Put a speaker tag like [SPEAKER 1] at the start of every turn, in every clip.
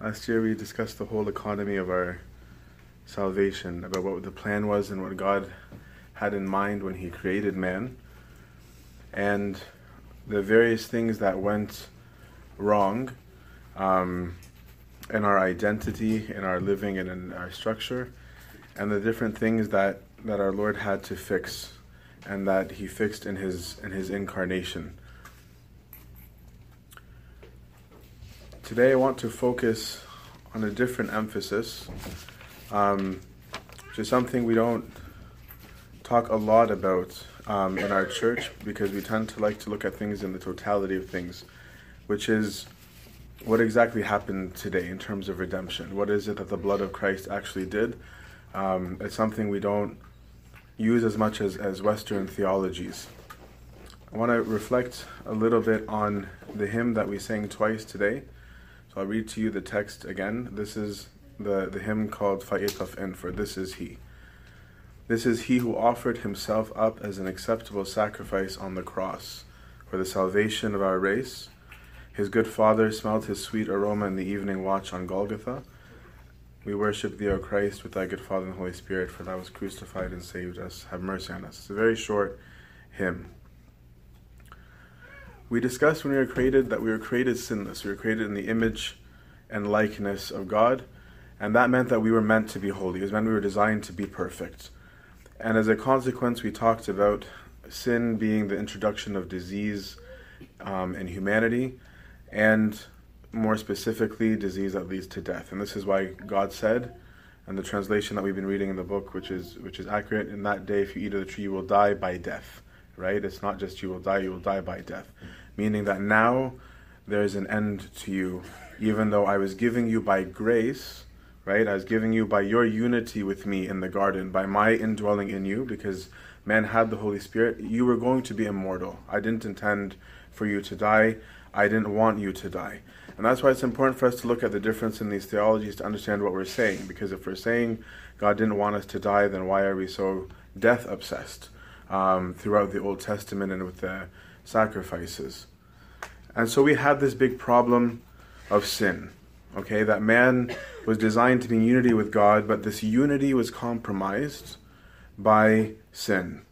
[SPEAKER 1] Last year we discussed the whole economy of our salvation, about what the plan was and what God had in mind when He created man, and the various things that went wrong um, in our identity, in our living, and in our structure, and the different things that, that our Lord had to fix and that He fixed in His in His incarnation. Today, I want to focus on a different emphasis, um, which is something we don't talk a lot about um, in our church because we tend to like to look at things in the totality of things, which is what exactly happened today in terms of redemption. What is it that the blood of Christ actually did? Um, it's something we don't use as much as, as Western theologies. I want to reflect a little bit on the hymn that we sang twice today. So I'll read to you the text again. This is the, the hymn called Fa'itaf En, for This Is He. This is He who offered Himself up as an acceptable sacrifice on the cross for the salvation of our race. His good Father smelled His sweet aroma in the evening watch on Golgotha. We worship Thee, O Christ, with Thy good Father and Holy Spirit, for Thou was crucified and saved us. Have mercy on us. It's a very short hymn. We discussed when we were created that we were created sinless. We were created in the image and likeness of God, and that meant that we were meant to be holy. It meant we were designed to be perfect. And as a consequence, we talked about sin being the introduction of disease um, in humanity, and more specifically, disease that leads to death. And this is why God said, and the translation that we've been reading in the book, which is which is accurate, in that day, if you eat of the tree, you will die by death right? It's not just you will die, you will die by death. Meaning that now there is an end to you, even though I was giving you by grace, right? I was giving you by your unity with me in the garden, by my indwelling in you, because man had the Holy Spirit, you were going to be immortal. I didn't intend for you to die, I didn't want you to die. And that's why it's important for us to look at the difference in these theologies to understand what we're saying. Because if we're saying God didn't want us to die, then why are we so death obsessed? Um, throughout the Old Testament and with the sacrifices. And so we had this big problem of sin. Okay, that man was designed to be in unity with God, but this unity was compromised by sin.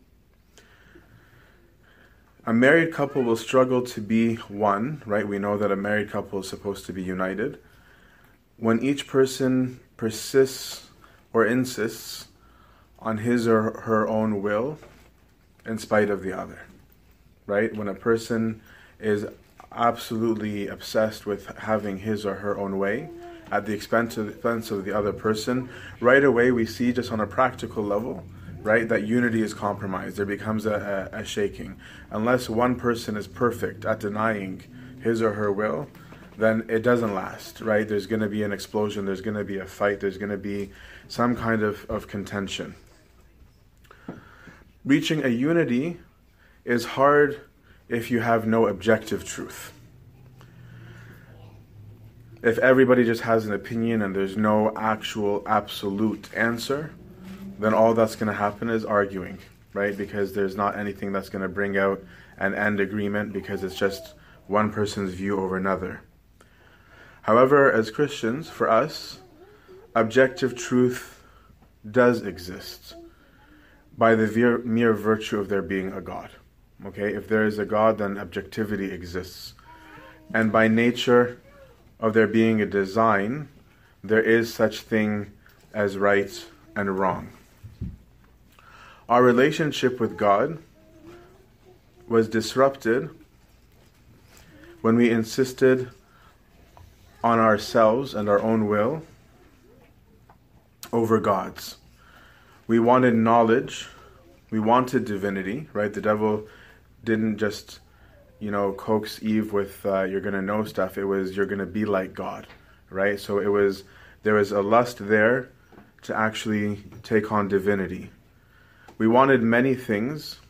[SPEAKER 1] A married couple will struggle to be one, right? We know that a married couple is supposed to be united. When each person persists or insists on his or her own will, in spite of the other. Right? When a person is absolutely obsessed with having his or her own way at the expense of, expense of the other person, right away we see just on a practical level, right, that unity is compromised. There becomes a, a, a shaking. Unless one person is perfect at denying his or her will, then it doesn't last, right? There's going to be an explosion, there's going to be a fight, there's going to be some kind of, of contention reaching a unity is hard if you have no objective truth. If everybody just has an opinion and there's no actual absolute answer, then all that's going to happen is arguing, right? Because there's not anything that's going to bring out an end agreement because it's just one person's view over another. However, as Christians, for us, objective truth does exist by the mere virtue of there being a God. Okay, if there is a God, then objectivity exists. And by nature of there being a design, there is such thing as right and wrong. Our relationship with God was disrupted when we insisted on ourselves and our own will over God's we wanted knowledge, we wanted divinity, right? The devil didn't just, you know, coax Eve with uh, "you're gonna know stuff." It was "you're gonna be like God," right? So it was there was a lust there to actually take on divinity. We wanted many things,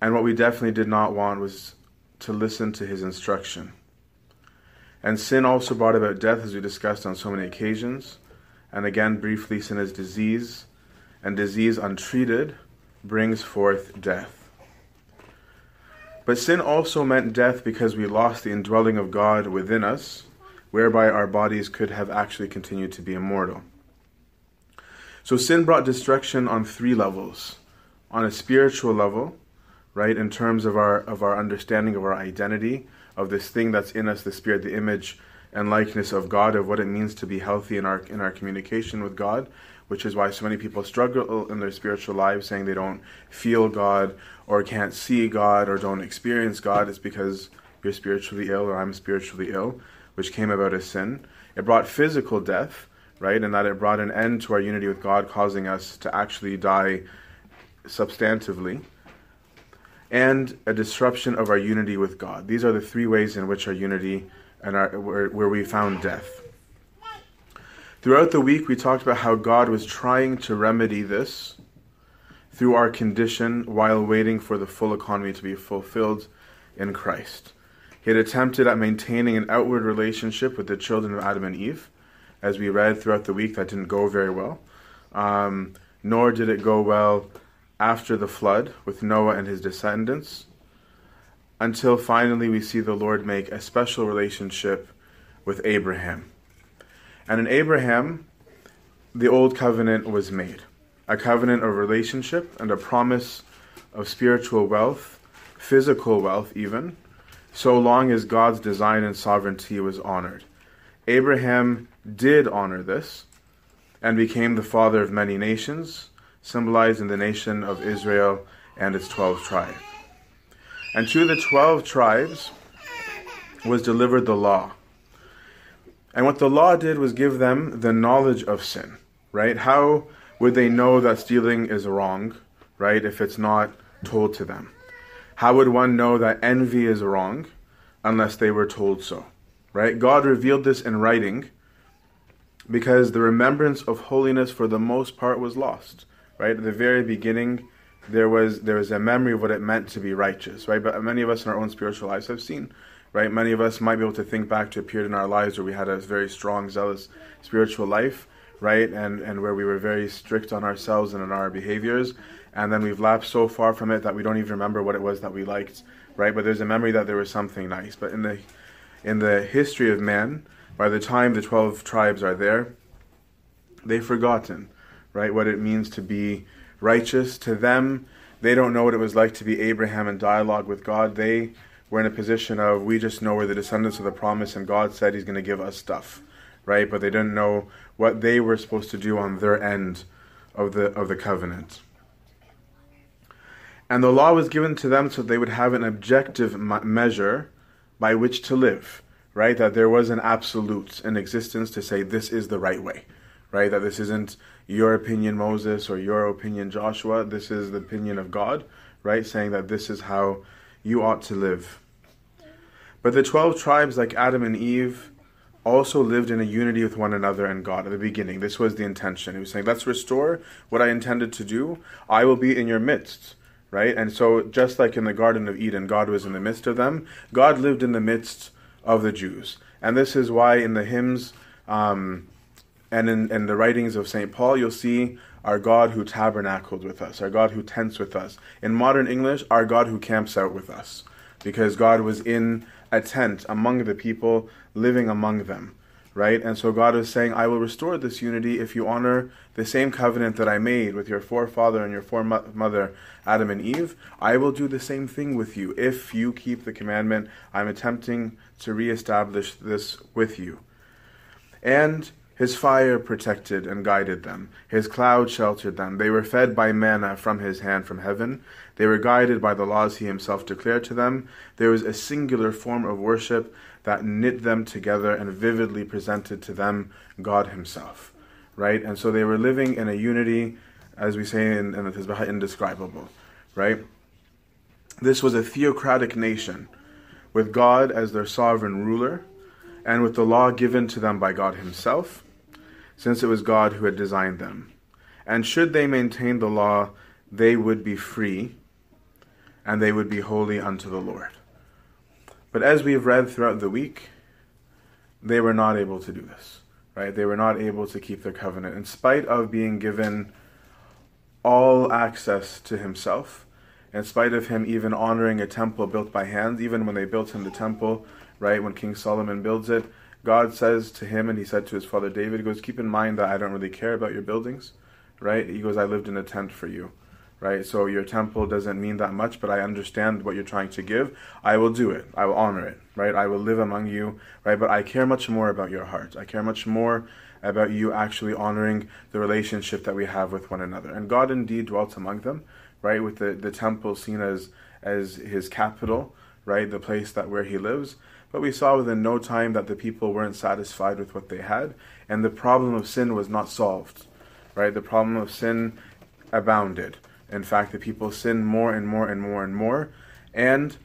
[SPEAKER 1] and what we definitely did not want was to listen to his instruction. And sin also brought about death, as we discussed on so many occasions. And again, briefly, sin is disease and disease untreated brings forth death. But sin also meant death because we lost the indwelling of God within us, whereby our bodies could have actually continued to be immortal. So sin brought destruction on three levels. On a spiritual level, right, in terms of our of our understanding of our identity, of this thing that's in us, the spirit, the image and likeness of God, of what it means to be healthy in our in our communication with God, which is why so many people struggle in their spiritual lives saying they don't feel God or can't see God or don't experience God. It's because you're spiritually ill or I'm spiritually ill, which came about as sin. It brought physical death right? And that it brought an end to our unity with God, causing us to actually die substantively, and a disruption of our unity with God. These are the three ways in which our unity and our where, where we found death. Throughout the week, we talked about how God was trying to remedy this through our condition while waiting for the full economy to be fulfilled in Christ. He had attempted at maintaining an outward relationship with the children of Adam and Eve as we read throughout the week, that didn't go very well. Um, nor did it go well after the flood with Noah and his descendants, until finally we see the Lord make a special relationship with Abraham. And in Abraham, the old covenant was made a covenant of relationship and a promise of spiritual wealth, physical wealth, even, so long as God's design and sovereignty was honored. Abraham did honor this and became the father of many nations, symbolizing the nation of Israel and its 12 tribes. And to the 12 tribes was delivered the law. And what the law did was give them the knowledge of sin, right? How would they know that stealing is wrong, right, if it's not told to them? How would one know that envy is wrong unless they were told so, right? God revealed this in writing because the remembrance of holiness for the most part was lost right at the very beginning there was there was a memory of what it meant to be righteous right but many of us in our own spiritual lives have seen right? Many of us might be able to think back to a period in our lives where we had a very strong zealous spiritual life right? And and where we were very strict on ourselves and in our behaviors. And then we've lapsed so far from it that we don't even remember what it was that we liked right? But there's a memory that there was something nice. But in the in the history of man by the time the 12 tribes are there, they've forgotten, right, what it means to be righteous. To them, they don't know what it was like to be Abraham in dialogue with God. They were in a position of, we just know we're the descendants of the promise, and God said He's going to give us stuff, right? But they didn't know what they were supposed to do on their end of the, of the covenant. And the law was given to them so they would have an objective measure by which to live right? That there was an absolute in existence to say this is the right way, right? That this isn't your opinion, Moses, or your opinion, Joshua. This is the opinion of God, right? Saying that this is how you ought to live. But the 12 tribes, like Adam and Eve, also lived in a unity with one another and God at the beginning. This was the intention. He was saying, Let's restore what I intended to do. I will be in your midst. Right? And so, just like in the Garden of Eden, God was in the midst of them, God lived in the midst of the Jews. And this is why in the hymns um, and in, in the writings of St. Paul, you'll see our God who tabernacled with us, our God who tents with us. In modern English, our God who camps out with us, because God was in a tent among the people, living among them right? And so God is saying, I will restore this unity if you honor the same covenant that I made with your forefather and your foremother, Adam and Eve. I will do the same thing with you if you keep the commandment. I'm attempting to reestablish this with you. And his fire protected and guided them. His cloud sheltered them. They were fed by manna from his hand from heaven. They were guided by the laws he himself declared to them. There was a singular form of worship that knit them together and vividly presented to them God Himself. Right? And so they were living in a unity, as we say in, in the Tasbeha, indescribable. Right? This was a theocratic nation with God as their sovereign ruler and with the law given to them by God Himself, since it was God who had designed them. And should they maintain the law, they would be free and they would be holy unto the Lord. But as we've read throughout the week, they were not able to do this, right? They were not able to keep their covenant in spite of being given all access to himself in spite of him even honoring a temple built by hands, even when they built him the temple, right, when King Solomon builds it, God says to him, and he said to his father David, he goes, Keep in mind that I don't really care about your buildings, right? He goes, I lived in a tent for you, right? So your temple doesn't mean that much, but I understand what you're trying to give. I will do it. I will honor it, right? I will live among you, right? But I care much more about your heart. I care much more about you actually honoring the relationship that we have with one another. And God indeed dwelt among them, right? With the, the temple seen as as his capital, right? The place that where he lives. But we saw within no time that the people weren't satisfied with what they had, and the problem of sin was not solved, right? The problem of sin abounded. In fact, the people sinned more and more and more and more, and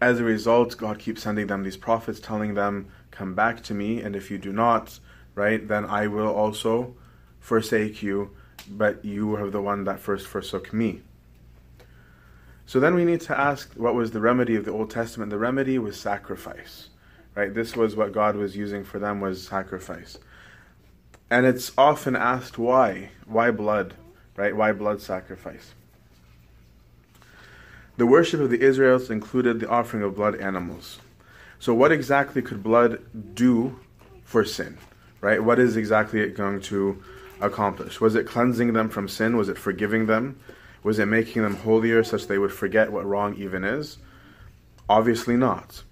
[SPEAKER 1] as a result, God keeps sending them these prophets telling them, Come back to me, and if you do not, right, then I will also forsake you, but you are the one that first forsook me. So then we need to ask what was the remedy of the Old Testament? The remedy was sacrifice. Right? This was what God was using for them was sacrifice. And it's often asked why? Why blood? Right? Why blood sacrifice? The worship of the Israelites included the offering of blood animals. So what exactly could blood do for sin? Right? What is exactly it going to accomplish? Was it cleansing them from sin? Was it forgiving them? Was it making them holier such they would forget what wrong even is? Obviously not,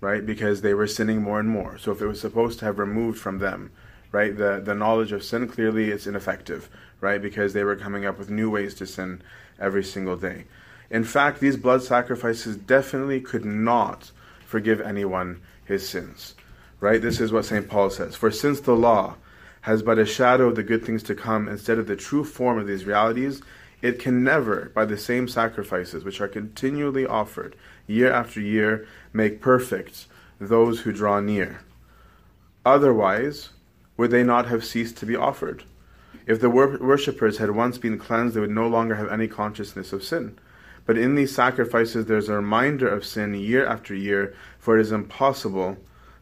[SPEAKER 1] right? Because they were sinning more and more. So if it was supposed to have removed from them, right, the, the knowledge of sin, clearly it's ineffective, right? Because they were coming up with new ways to sin every single day. In fact, these blood sacrifices definitely could not forgive anyone his sins, right? This is what St. Paul says. For since the law has but a shadow of the good things to come instead of the true form of these realities, it can never, by the same sacrifices which are continually offered year after year, make perfect those who draw near. Otherwise, would they not have ceased to be offered? If the wor- worshippers had once been cleansed, they would no longer have any consciousness of sin. But in these sacrifices, there's a reminder of sin year after year, for it is impossible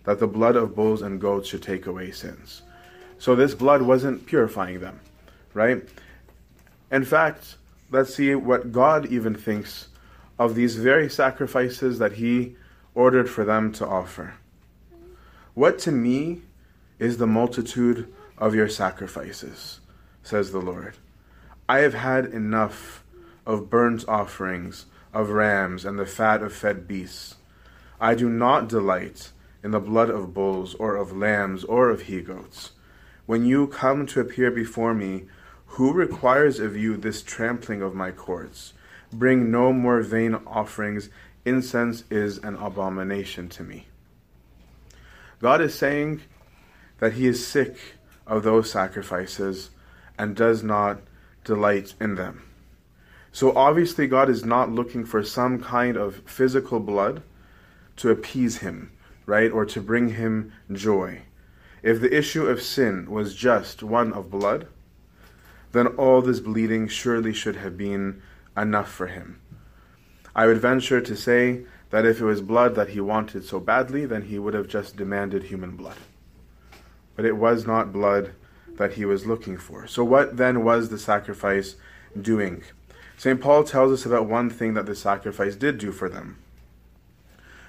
[SPEAKER 1] that the blood of bulls and goats should take away sins. So this blood wasn't purifying them, right? In fact, let's see what God even thinks of these very sacrifices that He ordered for them to offer. What to me is the multitude of your sacrifices, says the Lord. I have had enough of burnt offerings, of rams, and the fat of fed beasts. I do not delight in the blood of bulls, or of lambs, or of he goats. When you come to appear before me, who requires of you this trampling of my courts? Bring no more vain offerings. Incense is an abomination to me. God is saying that He is sick of those sacrifices and does not delight in them. So obviously, God is not looking for some kind of physical blood to appease Him, right, or to bring Him joy. If the issue of sin was just one of blood, then all this bleeding surely should have been enough for him. I would venture to say that if it was blood that he wanted so badly, then he would have just demanded human blood. But it was not blood that he was looking for. So, what then was the sacrifice doing? St. Paul tells us about one thing that the sacrifice did do for them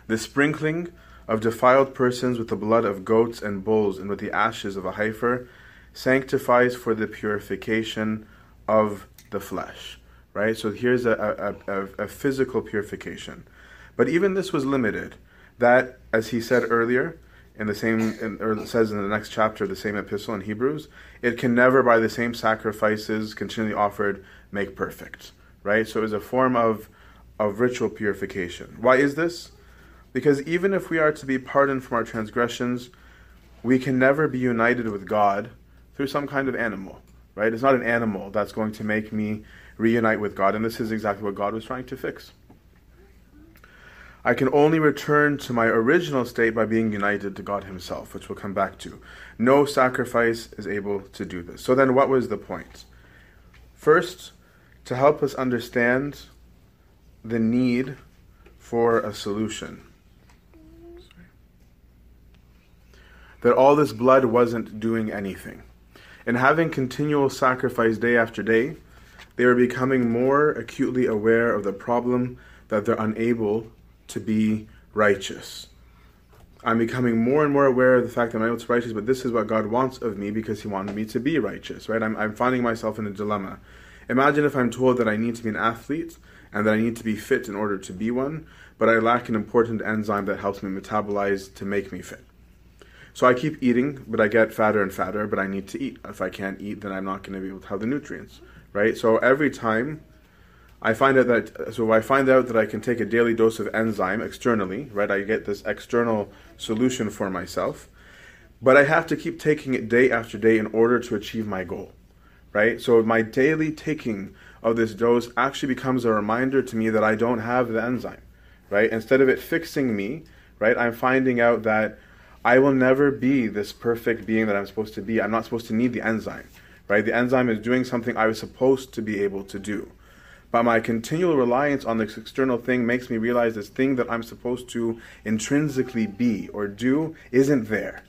[SPEAKER 1] the sprinkling of defiled persons with the blood of goats and bulls and with the ashes of a heifer sanctifies for the purification of the flesh. Right? So here's a, a, a, a physical purification. But even this was limited. That, as he said earlier, in the same, in, or it says in the next chapter of the same epistle in Hebrews, it can never, by the same sacrifices continually offered, make perfect. Right? So it was a form of, of ritual purification. Why is this? Because even if we are to be pardoned from our transgressions, we can never be united with God through some kind of animal, right? It's not an animal that's going to make me reunite with God, and this is exactly what God was trying to fix. I can only return to my original state by being united to God Himself, which we'll come back to. No sacrifice is able to do this. So then, what was the point? First, to help us understand the need for a solution. That all this blood wasn't doing anything and having continual sacrifice day after day, they were becoming more acutely aware of the problem that they're unable to be righteous. I'm becoming more and more aware of the fact that I'm able to be righteous, but this is what God wants of me because He wanted me to be righteous, right? I'm, I'm finding myself in a dilemma. Imagine if I'm told that I need to be an athlete and that I need to be fit in order to be one, but I lack an important enzyme that helps me metabolize to make me fit. So I keep eating, but I get fatter and fatter, but I need to eat. If I can't eat, then I'm not going to be able to have the nutrients, right? So every time I find out that so I find out that I can take a daily dose of enzyme externally, right? I get this external solution for myself, but I have to keep taking it day after day in order to achieve my goal, right? So my daily taking of this dose actually becomes a reminder to me that I don't have the enzyme, right? Instead of it fixing me, right? I'm finding out that I will never be this perfect being that I'm supposed to be. I'm not supposed to need the enzyme, right? The enzyme is doing something I was supposed to be able to do. But my continual reliance on this external thing makes me realize this thing that I'm supposed to intrinsically be or do isn't there,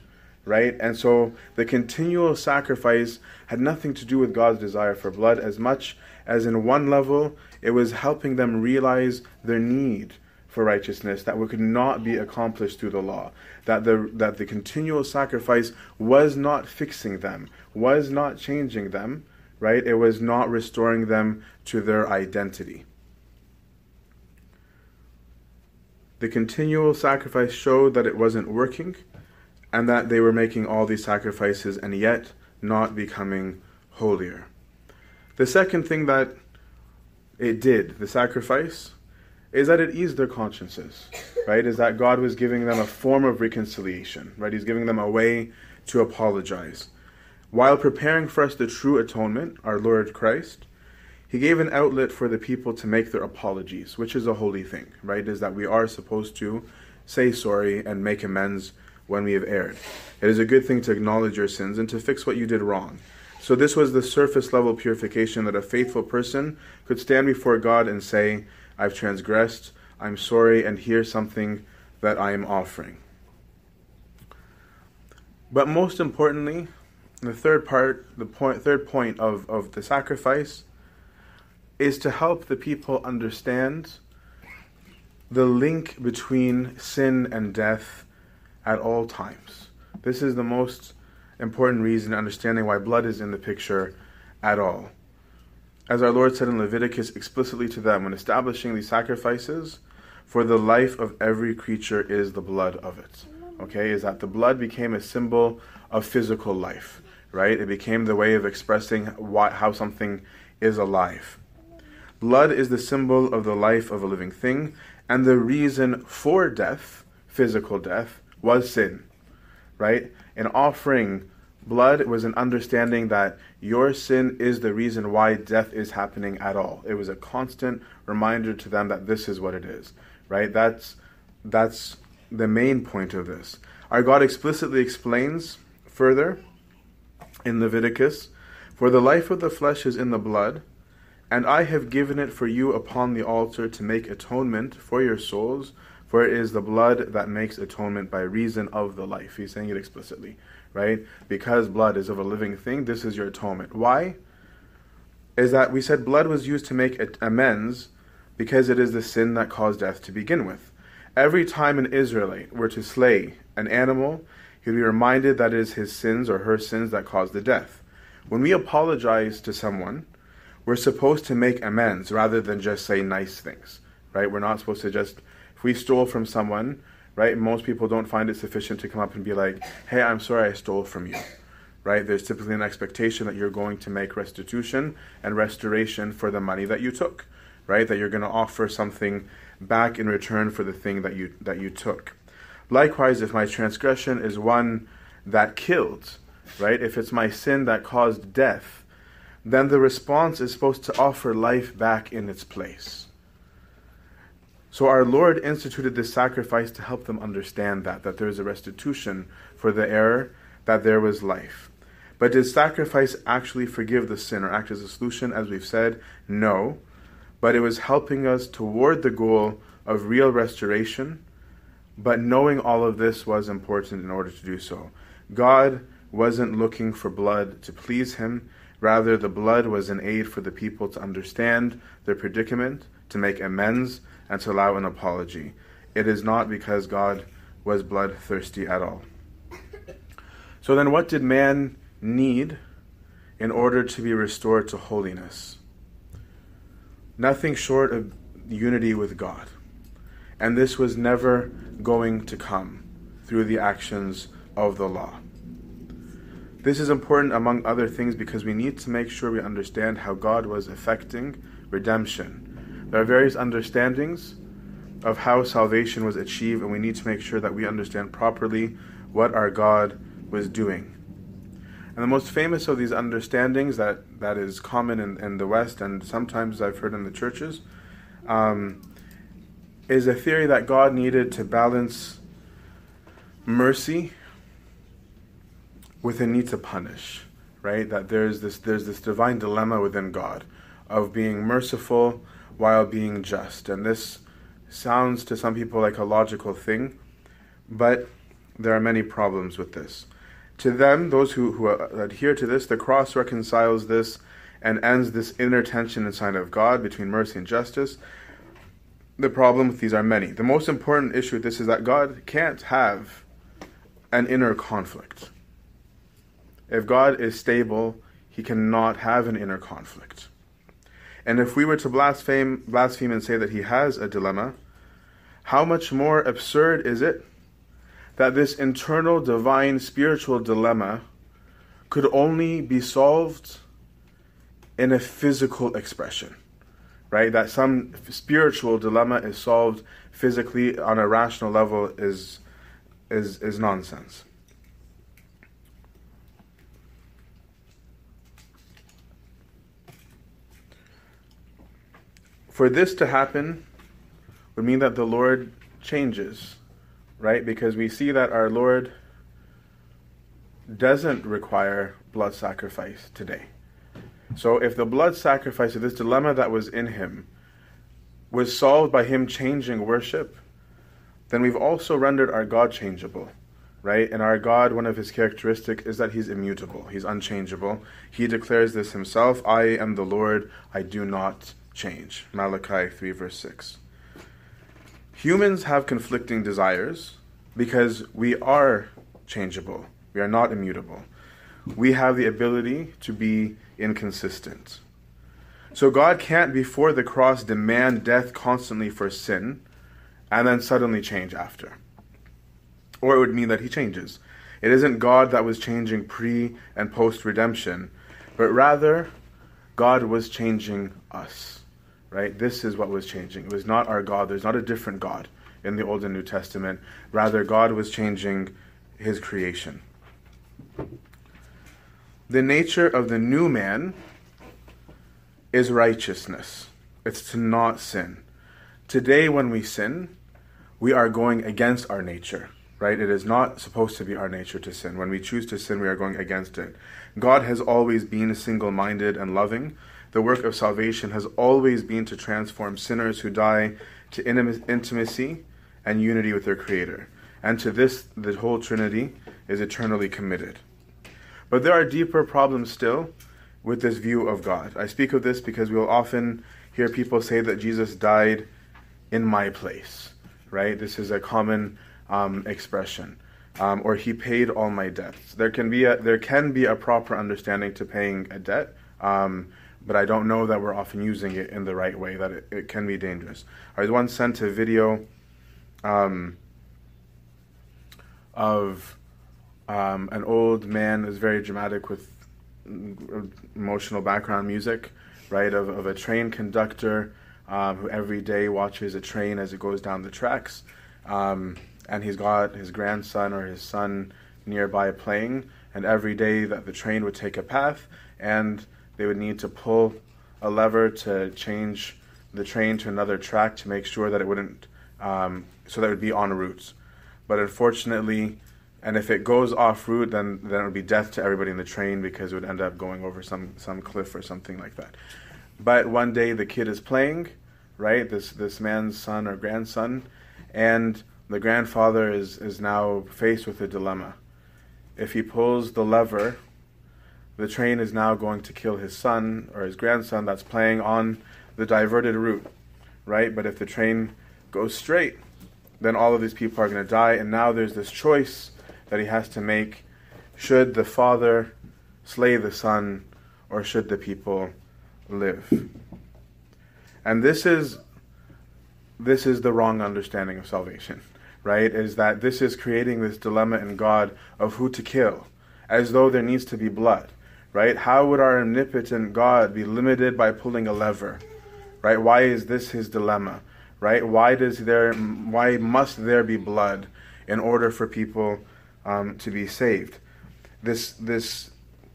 [SPEAKER 1] right? And so the continual sacrifice had nothing to do with God's desire for blood as much as, in one level, it was helping them realize their need for righteousness that could not be accomplished through the law. That the, that the continual sacrifice was not fixing them, was not changing them, right? It was not restoring them to their identity. The continual sacrifice showed that it wasn't working and that they were making all these sacrifices and yet not becoming holier. The second thing that it did, the sacrifice, is that it eased their consciences, right? Is that God was giving them a form of reconciliation, right? He's giving them a way to apologize. While preparing for us the true atonement, our Lord Christ, he gave an outlet for the people to make their apologies, which is a holy thing, right? Is that we are supposed to say sorry and make amends when we have erred. It is a good thing to acknowledge your sins and to fix what you did wrong. So, this was the surface level purification that a faithful person could stand before God and say, I've transgressed, I'm sorry, and here's something that I am offering. But most importantly, the third part, the point, third point of, of the sacrifice is to help the people understand the link between sin and death at all times. This is the most important reason understanding why blood is in the picture at all. As our Lord said in Leviticus explicitly to them when establishing these sacrifices, for the life of every creature is the blood of it. Okay, is that the blood became a symbol of physical life, right? It became the way of expressing how something is alive. Blood is the symbol of the life of a living thing, and the reason for death, physical death, was sin, right? In offering blood was an understanding that your sin is the reason why death is happening at all. It was a constant reminder to them that this is what it is, right? That's that's the main point of this. Our God explicitly explains further in Leviticus, for the life of the flesh is in the blood, and I have given it for you upon the altar to make atonement for your souls, for it is the blood that makes atonement by reason of the life. He's saying it explicitly right? Because blood is of a living thing, this is your atonement. Why? Is that we said blood was used to make amends because it is the sin that caused death to begin with. Every time an Israelite were to slay an animal, he'd be reminded that it is his sins or her sins that caused the death. When we apologize to someone, we're supposed to make amends rather than just say nice things, right? We're not supposed to just, if we stole from someone, right? Most people don't find it sufficient to come up and be like, hey, I'm sorry I stole from you, right? There's typically an expectation that you're going to make restitution and restoration for the money that you took, right? That you're going to offer something back in return for the thing that you that you took. Likewise, if my transgression is one that killed, right? If it's my sin that caused death, then the response is supposed to offer life back in its place. So our Lord instituted this sacrifice to help them understand that, that there is a restitution for the error, that there was life. But did sacrifice actually forgive the sin or act as a solution? As we've said, no. But it was helping us toward the goal of real restoration. But knowing all of this was important in order to do so. God wasn't looking for blood to please him, Rather, the blood was an aid for the people to understand their predicament, to make amends, and to allow an apology. It is not because God was bloodthirsty at all. So then, what did man need in order to be restored to holiness? Nothing short of unity with God. And this was never going to come through the actions of the law. This is important, among other things, because we need to make sure we understand how God was effecting redemption. There are various understandings of how salvation was achieved, and we need to make sure that we understand properly what our God was doing. And the most famous of these understandings that, that is common in, in the West, and sometimes I've heard in the churches, um, is a theory that God needed to balance mercy with a need to punish, right? That there's this there's this divine dilemma within God of being merciful while being just. And this sounds to some people like a logical thing, but there are many problems with this. To them, those who, who adhere to this, the cross reconciles this and ends this inner tension inside of God between mercy and justice. The problem with these are many. The most important issue with this is that God can't have an inner conflict. If God is stable, he cannot have an inner conflict. And if we were to blaspheme, blaspheme and say that he has a dilemma, how much more absurd is it that this internal divine spiritual dilemma could only be solved in a physical expression? Right? That some spiritual dilemma is solved physically on a rational level is is is nonsense. For this to happen would mean that the Lord changes, right? Because we see that our Lord doesn't require blood sacrifice today. So if the blood sacrifice of this dilemma that was in him was solved by him changing worship, then we've also rendered our God changeable, right? And our God, one of his characteristics is that he's immutable, he's unchangeable. He declares this himself I am the Lord, I do not change. Malachi 3, verse 6. Humans have conflicting desires because we are changeable, we are not immutable. We have the ability to be inconsistent. So God can't, before the cross, demand death constantly for sin and then suddenly change after. Or it would mean that he changes. It isn't God that was changing pre and post redemption, but rather God was changing us right? This is what was changing. It was not our God. There's not a different God in the Old and New Testament. Rather, God was changing his creation. The nature of the new man is righteousness, it's to not sin. Today, when we sin, we are going against our nature, right? It is not supposed to be our nature to sin. When we choose to sin, we are going against it. God has always been single minded and loving the work of salvation has always been to transform sinners who die to intimacy and unity with their Creator. And to this, the whole Trinity is eternally committed. But there are deeper problems still with this view of God. I speak of this because we will often hear people say that Jesus died in my place, right? This is a common um, expression. Um, or he paid all my debts. There can be a there can be a proper understanding to paying a debt. Um, but I don't know that we're often using it in the right way, that it, it can be dangerous. I was once sent a video um, of um, an old man who's very dramatic with emotional background music, right, of, of a train conductor um, who every day watches a train as it goes down the tracks. Um, and he's got his grandson or his son nearby playing, and every day that the train would take a path, and they would need to pull a lever to change the train to another track to make sure that it wouldn't, um, so that it would be en route. But unfortunately, and if it goes off route, then then it would be death to everybody in the train because it would end up going over some some cliff or something like that. But one day the kid is playing, right? This this man's son or grandson, and the grandfather is is now faced with a dilemma. If he pulls the lever the train is now going to kill his son or his grandson that's playing on the diverted route, right? But if the train goes straight, then all of these people are going to die. And now there's this choice that he has to make should the father slay the son or should the people live? And this is this is the wrong understanding of salvation, right? Is that this is creating this dilemma in God of who to kill, as though there needs to be blood, right? How would our omnipotent God be limited by pulling a lever, right? Why is this his dilemma, right? Why does there, why must there be blood in order for people um, to be saved? This this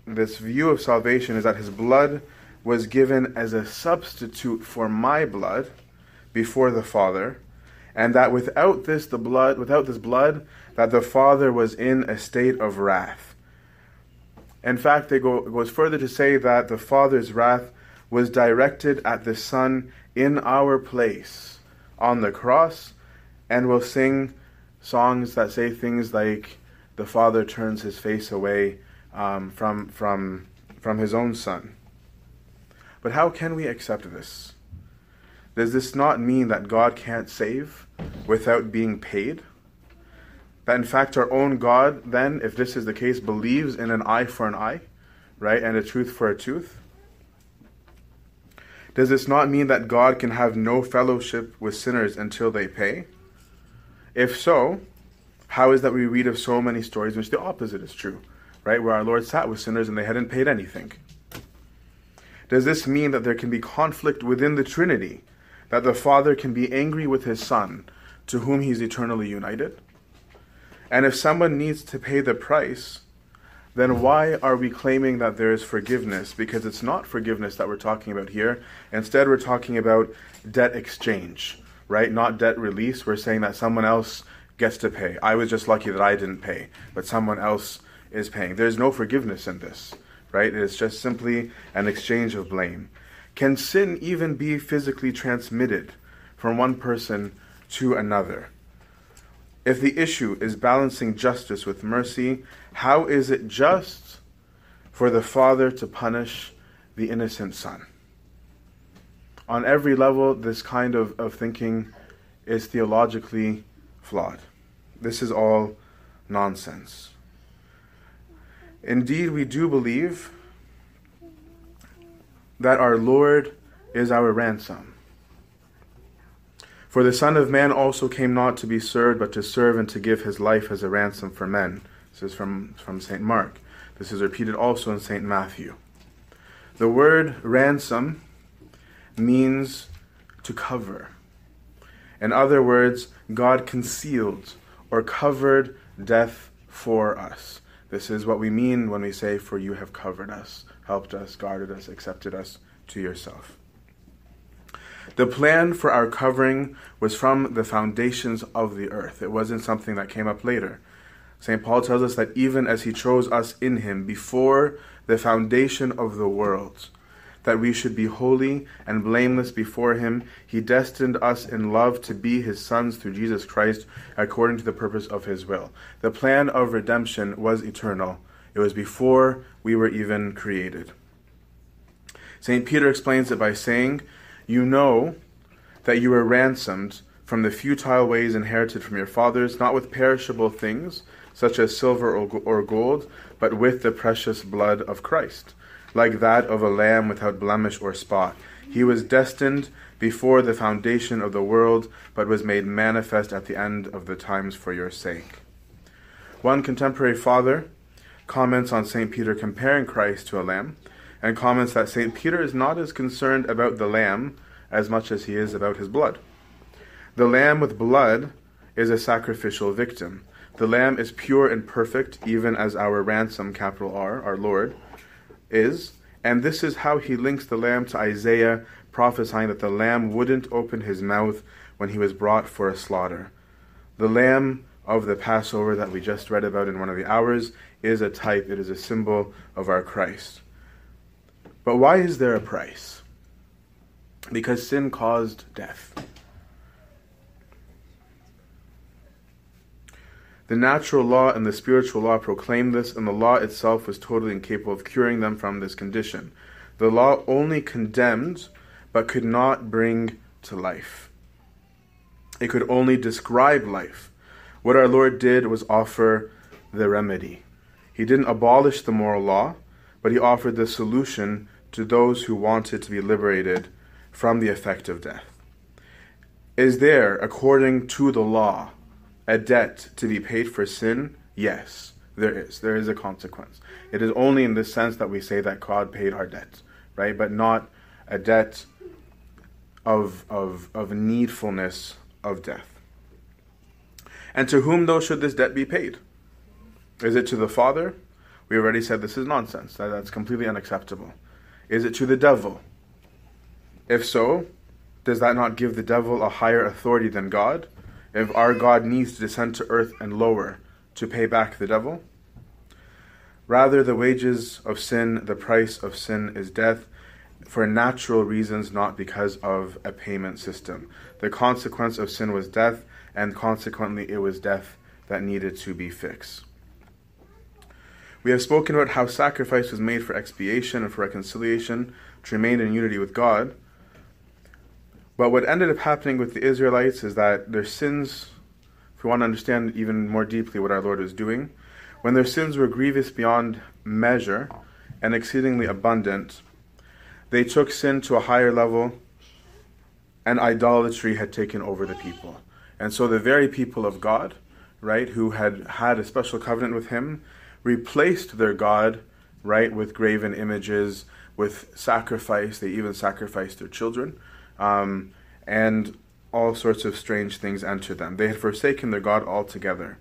[SPEAKER 1] this view of salvation is that his blood was given as a substitute for my blood before the Father, and that without this the blood without this blood that the Father was in a state of wrath. In fact, it goes further to say that the Father's wrath was directed at the Son in our place on the cross, and will sing songs that say things like the Father turns his face away um, from from from his own Son. But how can we accept this? Does this not mean that God can't save without being paid? That in fact our own God, then, if this is the case, believes in an eye for an eye, right, and a tooth for a tooth? Does this not mean that God can have no fellowship with sinners until they pay? If so, how is that we read of so many stories in which the opposite is true, right, where our Lord sat with sinners and they hadn't paid anything? Does this mean that there can be conflict within the Trinity? that the Father can be angry with his Son, to whom he's eternally united? And if someone needs to pay the price, then why are we claiming that there is forgiveness? Because it's not forgiveness that we're talking about here. Instead, we're talking about debt exchange, right? Not debt release. We're saying that someone else gets to pay. I was just lucky that I didn't pay, but someone else is paying. There's no forgiveness in this, right? It's just simply an exchange of blame. Can sin even be physically transmitted from one person to another? If the issue is balancing justice with mercy, how is it just for the father to punish the innocent son? On every level, this kind of, of thinking is theologically flawed. This is all nonsense. Indeed, we do believe that our Lord is our ransom. For the Son of Man also came not to be served, but to serve and to give his life as a ransom for men. This is from, from St. Mark. This is repeated also in St. Matthew. The word ransom means to cover. In other words, God concealed or covered death for us. This is what we mean when we say, For you have covered us helped us, guarded us, accepted us to yourself. The plan for our covering was from the foundations of the earth. It wasn't something that came up later. St. Paul tells us that even as he chose us in him before the foundation of the world, that we should be holy and blameless before him, he destined us in love to be his sons through Jesus Christ according to the purpose of his will. The plan of redemption was eternal it was before we were even created. St. Peter explains it by saying, You know that you were ransomed from the futile ways inherited from your fathers, not with perishable things, such as silver or gold, but with the precious blood of Christ, like that of a lamb without blemish or spot. He was destined before the foundation of the world, but was made manifest at the end of the times for your sake. One contemporary father comments on St. Peter comparing Christ to a lamb, and comments that St. Peter is not as concerned about the lamb as much as he is about his blood. The lamb with blood is a sacrificial victim. The lamb is pure and perfect, even as our ransom, capital R, our Lord, is. And this is how he links the lamb to Isaiah, prophesying that the lamb wouldn't open his mouth when he was brought for a slaughter. The lamb of the Passover that we just read about in one of the hours is a type, it is a symbol of our Christ. But why is there a price? Because sin caused death. The natural law and the spiritual law proclaimed this, and the law itself was totally incapable of curing them from this condition. The law only condemned, but could not bring to life. It could only describe life. What our Lord did was offer the remedy. He didn't abolish the moral law, but he offered the solution to those who wanted to be liberated from the effect of death. Is there, according to the law, a debt to be paid for sin? Yes, there is. There is a consequence. It is only in this sense that we say that God paid our debt, right? But not a debt of, of, of needfulness of death. And to whom, though, should this debt be paid? Is it to the Father? We already said this is nonsense. That, that's completely unacceptable. Is it to the devil? If so, does that not give the devil a higher authority than God? If our God needs to descend to earth and lower to pay back the devil? Rather, the wages of sin, the price of sin is death for natural reasons, not because of a payment system. The consequence of sin was death, and consequently, it was death that needed to be fixed. We have spoken about how sacrifice was made for expiation and for reconciliation to remain in unity with God. But what ended up happening with the Israelites is that their sins, if we want to understand even more deeply what our Lord was doing, when their sins were grievous beyond measure and exceedingly abundant, they took sin to a higher level and idolatry had taken over the people. And so the very people of God, right, who had had a special covenant with Him, replaced their God, right, with graven images, with sacrifice. They even sacrificed their children. Um, and all sorts of strange things entered them. They had forsaken their God altogether.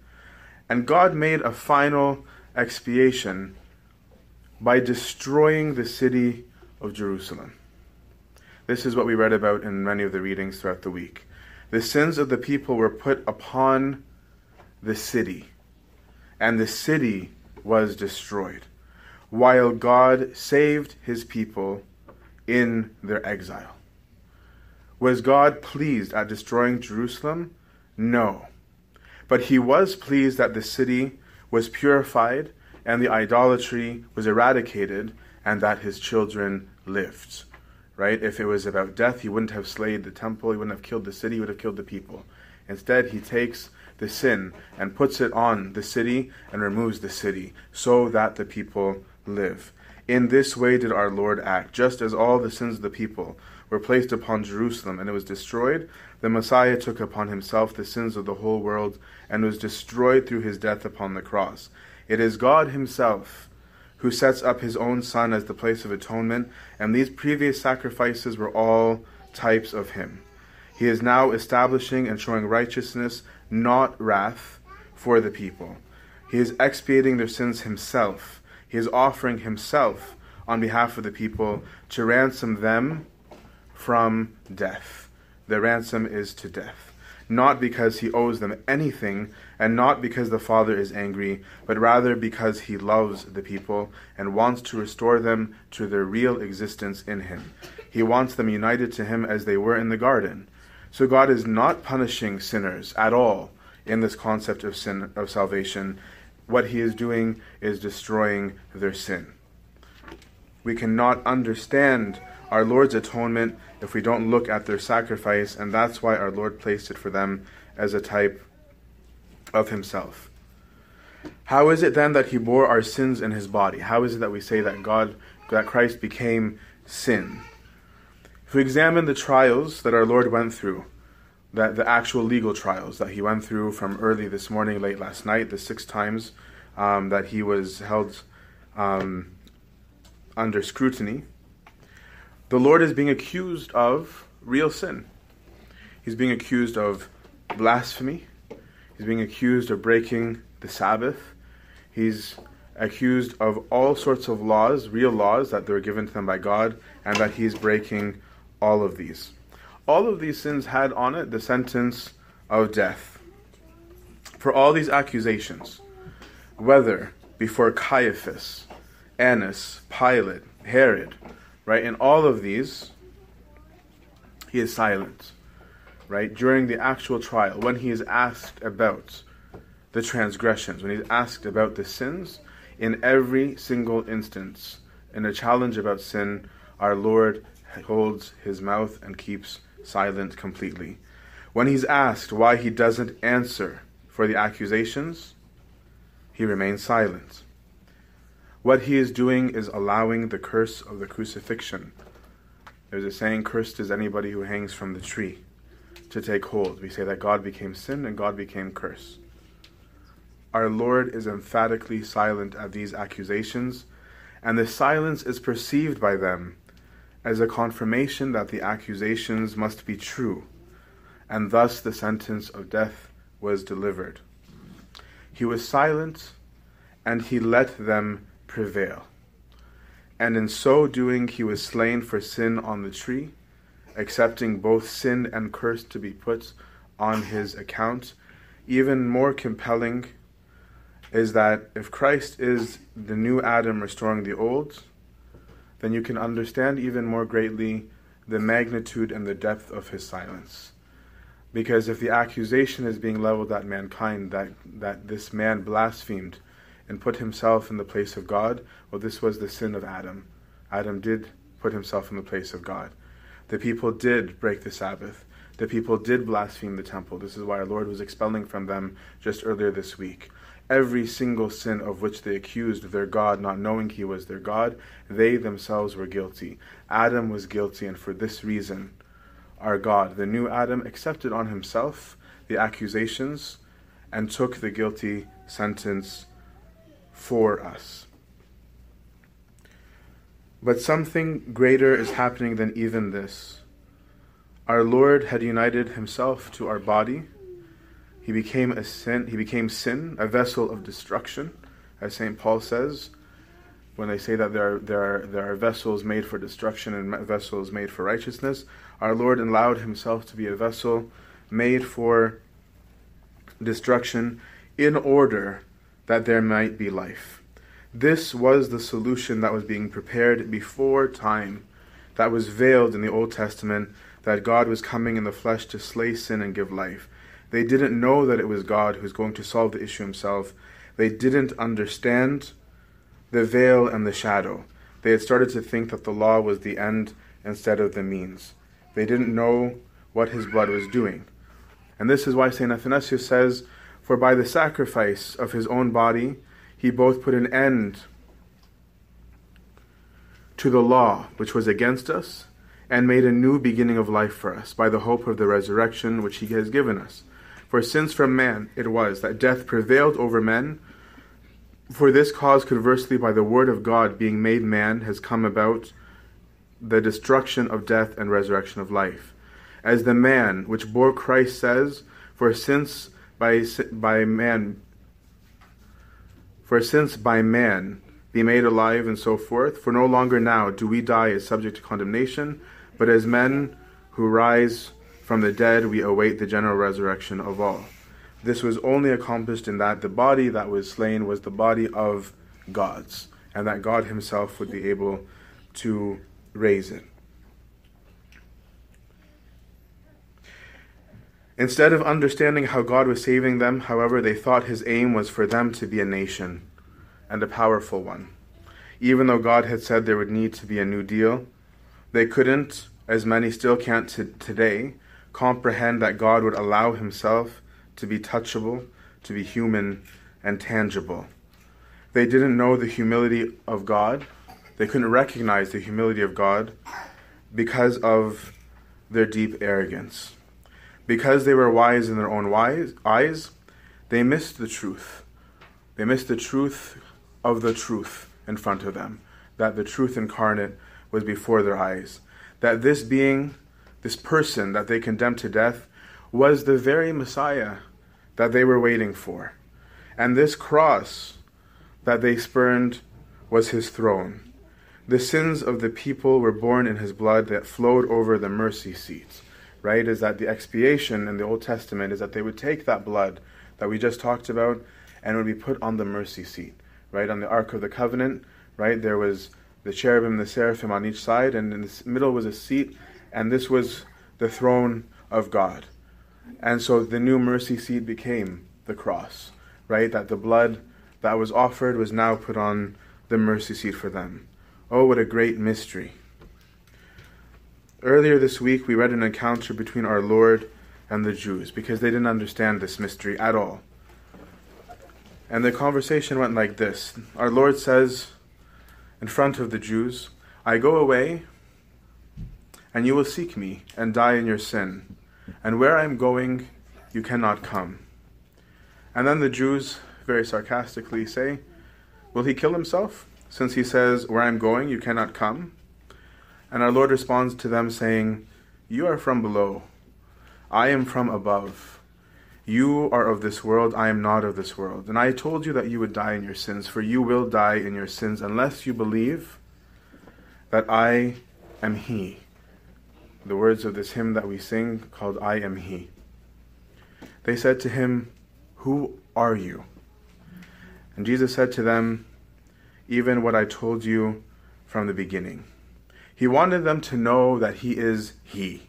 [SPEAKER 1] And God made a final expiation by destroying the city of Jerusalem. This is what we read about in many of the readings throughout the week. The sins of the people were put upon the city, and the city was destroyed, while God saved his people in their exile. Was God pleased at destroying Jerusalem? No. But he was pleased that the city was purified and the idolatry was eradicated and that his children lived. Right? If it was about death, he wouldn't have slayed the temple, he wouldn't have killed the city, he would have killed the people. Instead, he takes the sin and puts it on the city and removes the city so that the people live. In this way did our Lord act. Just as all the sins of the people were placed upon Jerusalem and it was destroyed, the Messiah took upon himself the sins of the whole world and was destroyed through his death upon the cross. It is God himself who sets up his own Son as the place of atonement, and these previous sacrifices were all types of him. He is now establishing and showing righteousness not wrath, for the people. He is expiating their sins himself. He is offering himself on behalf of the people to ransom them from death. The ransom is to death. Not because he owes them anything, and not because the Father is angry, but rather because he loves the people and wants to restore them to their real existence in him. He wants them united to him as they were in the garden. So God is not punishing sinners at all in this concept of sin of salvation. What he is doing is destroying their sin. We cannot understand our Lord's atonement if we don't look at their sacrifice, and that's why our Lord placed it for them as a type of himself. How is it then that he bore our sins in his body? How is it that we say that God that Christ became sin? If we examine the trials that our Lord went through, that the actual legal trials that he went through from early this morning, late last night, the six times um, that he was held um, under scrutiny, the Lord is being accused of real sin. He's being accused of blasphemy. He's being accused of breaking the Sabbath. He's accused of all sorts of laws, real laws that were given to them by God, and that he's breaking all of these. All of these sins had on it the sentence of death. For all these accusations, whether before Caiaphas, Annas, Pilate, Herod, right, in all of these, he is silent, right? During the actual trial, when he is asked about the transgressions, when he's asked about the sins, in every single instance, in a challenge about sin, our Lord holds his mouth and keeps silent completely. When he's asked why he doesn't answer for the accusations, he remains silent. What he is doing is allowing the curse of the crucifixion. There's a saying, cursed is anybody who hangs from the tree, to take hold. We say that God became sin and God became curse. Our Lord is emphatically silent at these accusations, and the silence is perceived by them as a confirmation that the accusations must be true, and thus the sentence of death was delivered. He was silent, and he let them prevail. And in so doing, he was slain for sin on the tree, accepting both sin and curse to be put on his account. Even more compelling is that if Christ is the new Adam restoring the old, then you can understand even more greatly the magnitude and the depth of his silence. Because if the accusation is being leveled at mankind that, that this man blasphemed and put himself in the place of God, well, this was the sin of Adam. Adam did put himself in the place of God. The people did break the Sabbath. The people did blaspheme the temple. This is why our Lord was expelling from them just earlier this week every single sin of which they accused their God, not knowing he was their God, they themselves were guilty. Adam was guilty, and for this reason, our God, the new Adam, accepted on himself the accusations and took the guilty sentence for us. But something greater is happening than even this. Our Lord had united himself to our body he became a sin. He became sin, a vessel of destruction, as Saint Paul says. When they say that there are, there are, there are vessels made for destruction and vessels made for righteousness, our Lord allowed Himself to be a vessel made for destruction in order that there might be life. This was the solution that was being prepared before time, that was veiled in the Old Testament, that God was coming in the flesh to slay sin and give life. They didn't know that it was God who was going to solve the issue himself. They didn't understand the veil and the shadow. They had started to think that the law was the end instead of the means. They didn't know what his blood was doing. And this is why St. Athanasius says, For by the sacrifice of his own body, he both put an end to the law which was against us, and made a new beginning of life for us by the hope of the resurrection which he has given us. For since from man it was that death prevailed over men, for this cause conversely by the word of God being made man has come about the destruction of death and resurrection of life. As the man which bore Christ says, For since by, by man for since by man be made alive and so forth, for no longer now do we die as subject to condemnation, but as men who rise from the dead, we await the general resurrection of all. This was only accomplished in that the body that was slain was the body of God's, and that God Himself would be able to raise it. Instead of understanding how God was saving them, however, they thought His aim was for them to be a nation, and a powerful one. Even though God had said there would need to be a new deal, they couldn't, as many still can't t- today, comprehend that God would allow himself to be touchable, to be human, and tangible. They didn't know the humility of God. They couldn't recognize the humility of God because of their deep arrogance. Because they were wise in their own wise, eyes, they missed the truth. They missed the truth of the truth in front of them, that the truth incarnate was before their eyes, that this being this person that they condemned to death, was the very Messiah that they were waiting for. And this cross that they spurned was his throne. The sins of the people were born in his blood that flowed over the mercy seats. Right? Is that the expiation in the Old Testament is that they would take that blood that we just talked about and would be put on the mercy seat. Right? On the Ark of the Covenant, right? There was the cherubim, the seraphim on each side, and in the middle was a seat and this was the throne of God. And so the new mercy seat became the cross, right? That the blood that was offered was now put on the mercy seat for them. Oh, what a great mystery. Earlier this week, we read an encounter between our Lord and the Jews because they didn't understand this mystery at all. And the conversation went like this Our Lord says in front of the Jews, I go away, and you will seek me and die in your sin. And where I am going, you cannot come. And then the Jews very sarcastically say, Will he kill himself? Since he says, Where I am going, you cannot come. And our Lord responds to them, saying, You are from below, I am from above. You are of this world, I am not of this world. And I told you that you would die in your sins, for you will die in your sins unless you believe that I am He. The words of this hymn that we sing called I Am He. They said to him, Who are you? And Jesus said to them, Even what I told you from the beginning. He wanted them to know that He is He,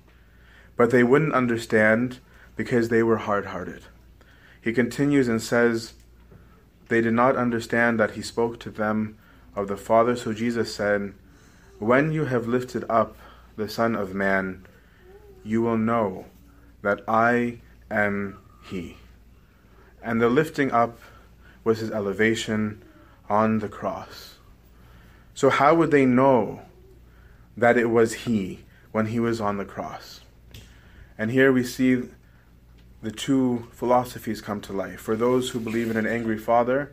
[SPEAKER 1] but they wouldn't understand because they were hard hearted. He continues and says, They did not understand that He spoke to them of the Father, so Jesus said, When you have lifted up the Son of Man, you will know that I am He. And the lifting up was His elevation on the cross. So, how would they know that it was He when He was on the cross? And here we see the two philosophies come to life. For those who believe in an angry Father,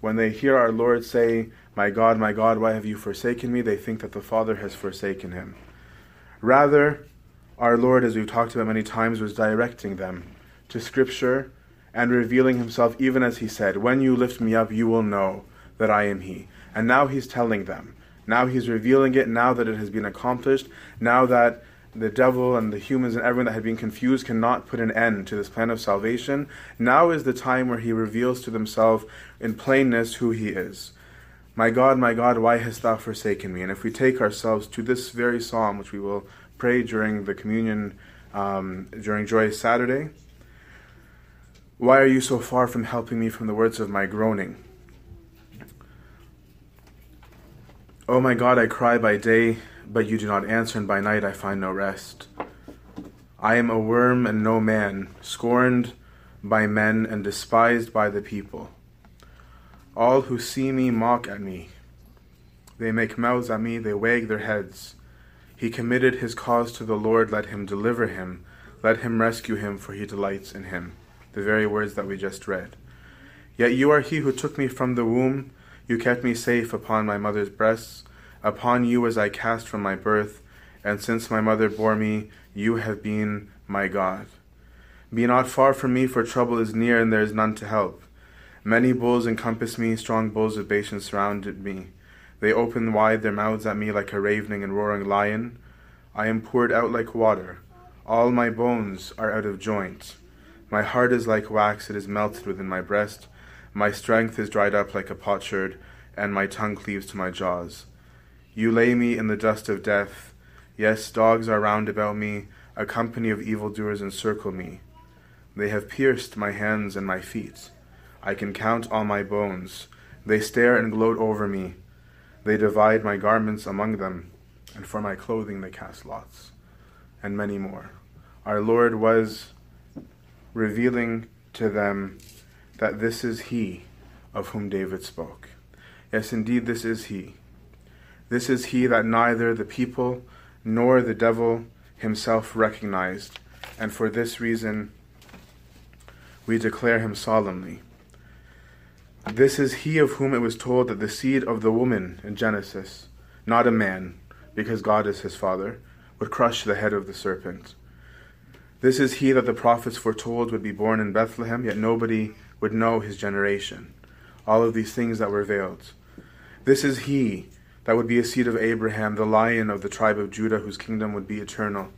[SPEAKER 1] when they hear our Lord say, My God, my God, why have you forsaken me? they think that the Father has forsaken him. Rather, our Lord, as we've talked about many times, was directing them to Scripture and revealing himself, even as he said, When you lift me up, you will know that I am He. And now he's telling them. Now he's revealing it, now that it has been accomplished, now that the devil and the humans and everyone that had been confused cannot put an end to this plan of salvation. Now is the time where he reveals to himself in plainness who he is. My God, my God, why hast thou forsaken me? And if we take ourselves to this very psalm, which we will pray during the communion, um, during Joyous Saturday, why are you so far from helping me from the words of my groaning? O oh my God, I cry by day but you do not answer, and by night I find no rest. I am a worm and no man, scorned by men and despised by the people. All who see me mock at me. They make mouths at me, they wag their heads. He committed his cause to the Lord, let him deliver him, let him rescue him, for he delights in him. The very words that we just read. Yet you are he who took me from the womb, you kept me safe upon my mother's breasts. Upon you was I cast from my birth, and since my mother bore me, you have been my God. Be not far from me, for trouble is near, and there is none to help. Many bulls encompass me, strong bulls of Bashan surrounded me. They open wide their mouths at me like a ravening and roaring lion. I am poured out like water. All my bones are out of joint. My heart is like wax, it is melted within my breast. My strength is dried up like a potsherd, and my tongue cleaves to my jaws. You lay me in the dust of death. Yes, dogs are round about me, a company of evildoers encircle me. They have pierced my hands and my feet. I can count all my bones. They stare and gloat over me. They divide my garments among them, and for my clothing they cast lots. And many more. Our Lord was revealing to them that this is He of whom David spoke. Yes, indeed, this is He. This is he that neither the people nor the devil himself recognized, and for this reason we declare him solemnly. This is he of whom it was told that the seed of the woman in Genesis, not a man, because God is his father, would crush the head of the serpent. This is he that the prophets foretold would be born in Bethlehem, yet nobody would know his generation. All of these things that were veiled. This is he that would be a seed of Abraham, the lion of the tribe of Judah, whose kingdom would be eternal.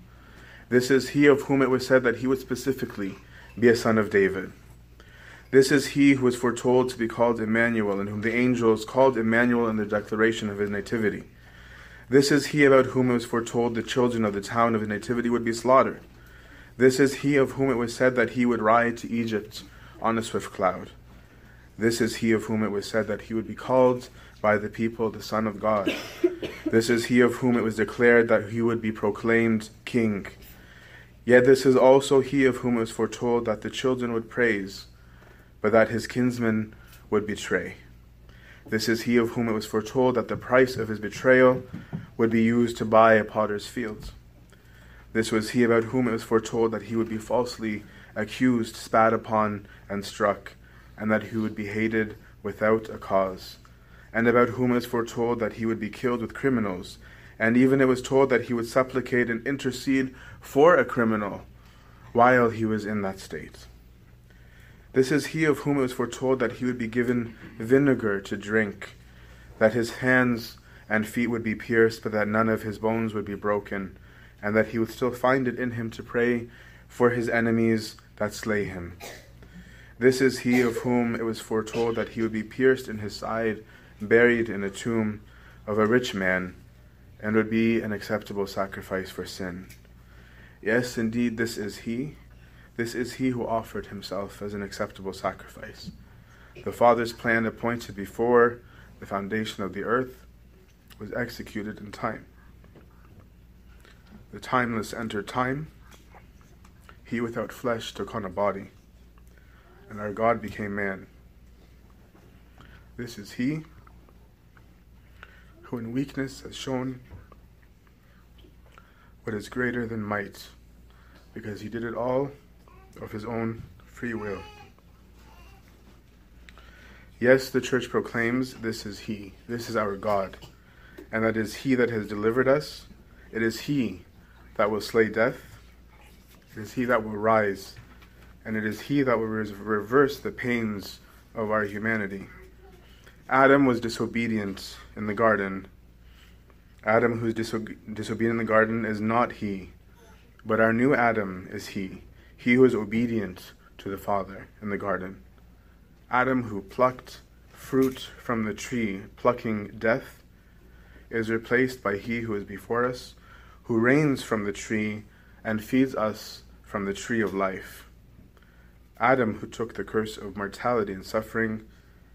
[SPEAKER 1] This is he of whom it was said that he would specifically be a son of David. This is he who was foretold to be called Emmanuel, and whom the angels called Emmanuel in the declaration of his nativity. This is he about whom it was foretold the children of the town of his nativity would be slaughtered. This is he of whom it was said that he would ride to Egypt on a swift cloud. This is he of whom it was said that he would be called by the people the Son of God. This is he of whom it was declared that he would be proclaimed king. Yet this is also he of whom it was foretold that the children would praise, but that his kinsmen would betray. This is he of whom it was foretold that the price of his betrayal would be used to buy a potter's field. This was he about whom it was foretold that he would be falsely accused, spat upon, and struck, and that he would be hated without a cause, and about whom it was foretold that he would be killed with criminals, and even it was told that he would supplicate and intercede for a criminal while he was in that state. This is he of whom it was foretold that he would be given vinegar to drink, that his hands and feet would be pierced, but that none of his bones would be broken, and that he would still find it in him to pray for his enemies that slay him. This is he of whom it was foretold that he would be pierced in his side, buried in a tomb of a rich man, and would be an acceptable sacrifice for sin. Yes, indeed, this is he this is he who offered himself as an acceptable sacrifice. The Father's plan appointed before the foundation of the earth was executed in time. The timeless entered time. He without flesh took on a body, and our God became man. This is he who in weakness has shown what is greater than might, because he did it all of his own free will. Yes, the church proclaims this is He, this is our God, and that is He that has delivered us. It is He that will slay death. It is He that will rise, and it is He that will reverse the pains of our humanity. Adam was disobedient in the garden. Adam, who is disobedient in the garden, is not He, but our new Adam is He he who is obedient to the Father in the garden. Adam, who plucked fruit from the tree, plucking death, is replaced by he who is before us, who reigns from the tree and feeds us from the tree of life. Adam, who took the curse of mortality and suffering,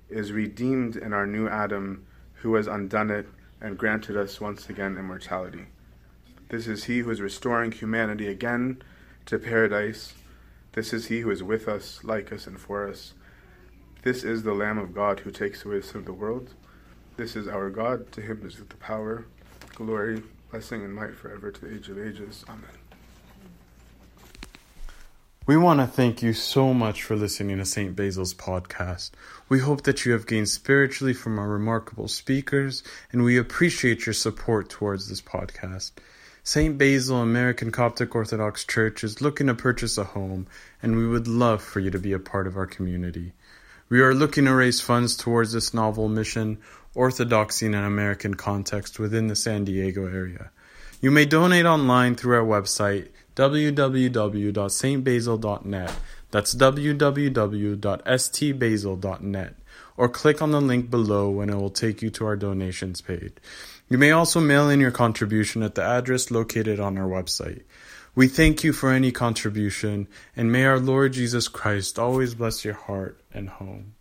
[SPEAKER 1] is redeemed in our new Adam, who has undone it and granted us once again immortality. This is he who is restoring humanity again to paradise. This is he who is with us, like us, and for us. This is the Lamb of God who takes away the sin of the world. This is our God. To him is the power, glory, blessing, and might forever to the age of ages. Amen.
[SPEAKER 2] We want to thank you so much for listening to St. Basil's podcast. We hope that you have gained spiritually from our remarkable speakers, and we appreciate your support towards this podcast. St. Basil American Coptic Orthodox Church is looking to purchase a home, and we would love for you to be a part of our community. We are looking to raise funds towards this novel mission, Orthodoxy in an American Context, within the San Diego area. You may donate online through our website, www.stbasil.net. That's www.stbasil.net. Or click on the link below and it will take you to our donations page. You may also mail in your contribution at the address located on our website. We thank you for any contribution, and may our Lord Jesus Christ always bless your heart and home.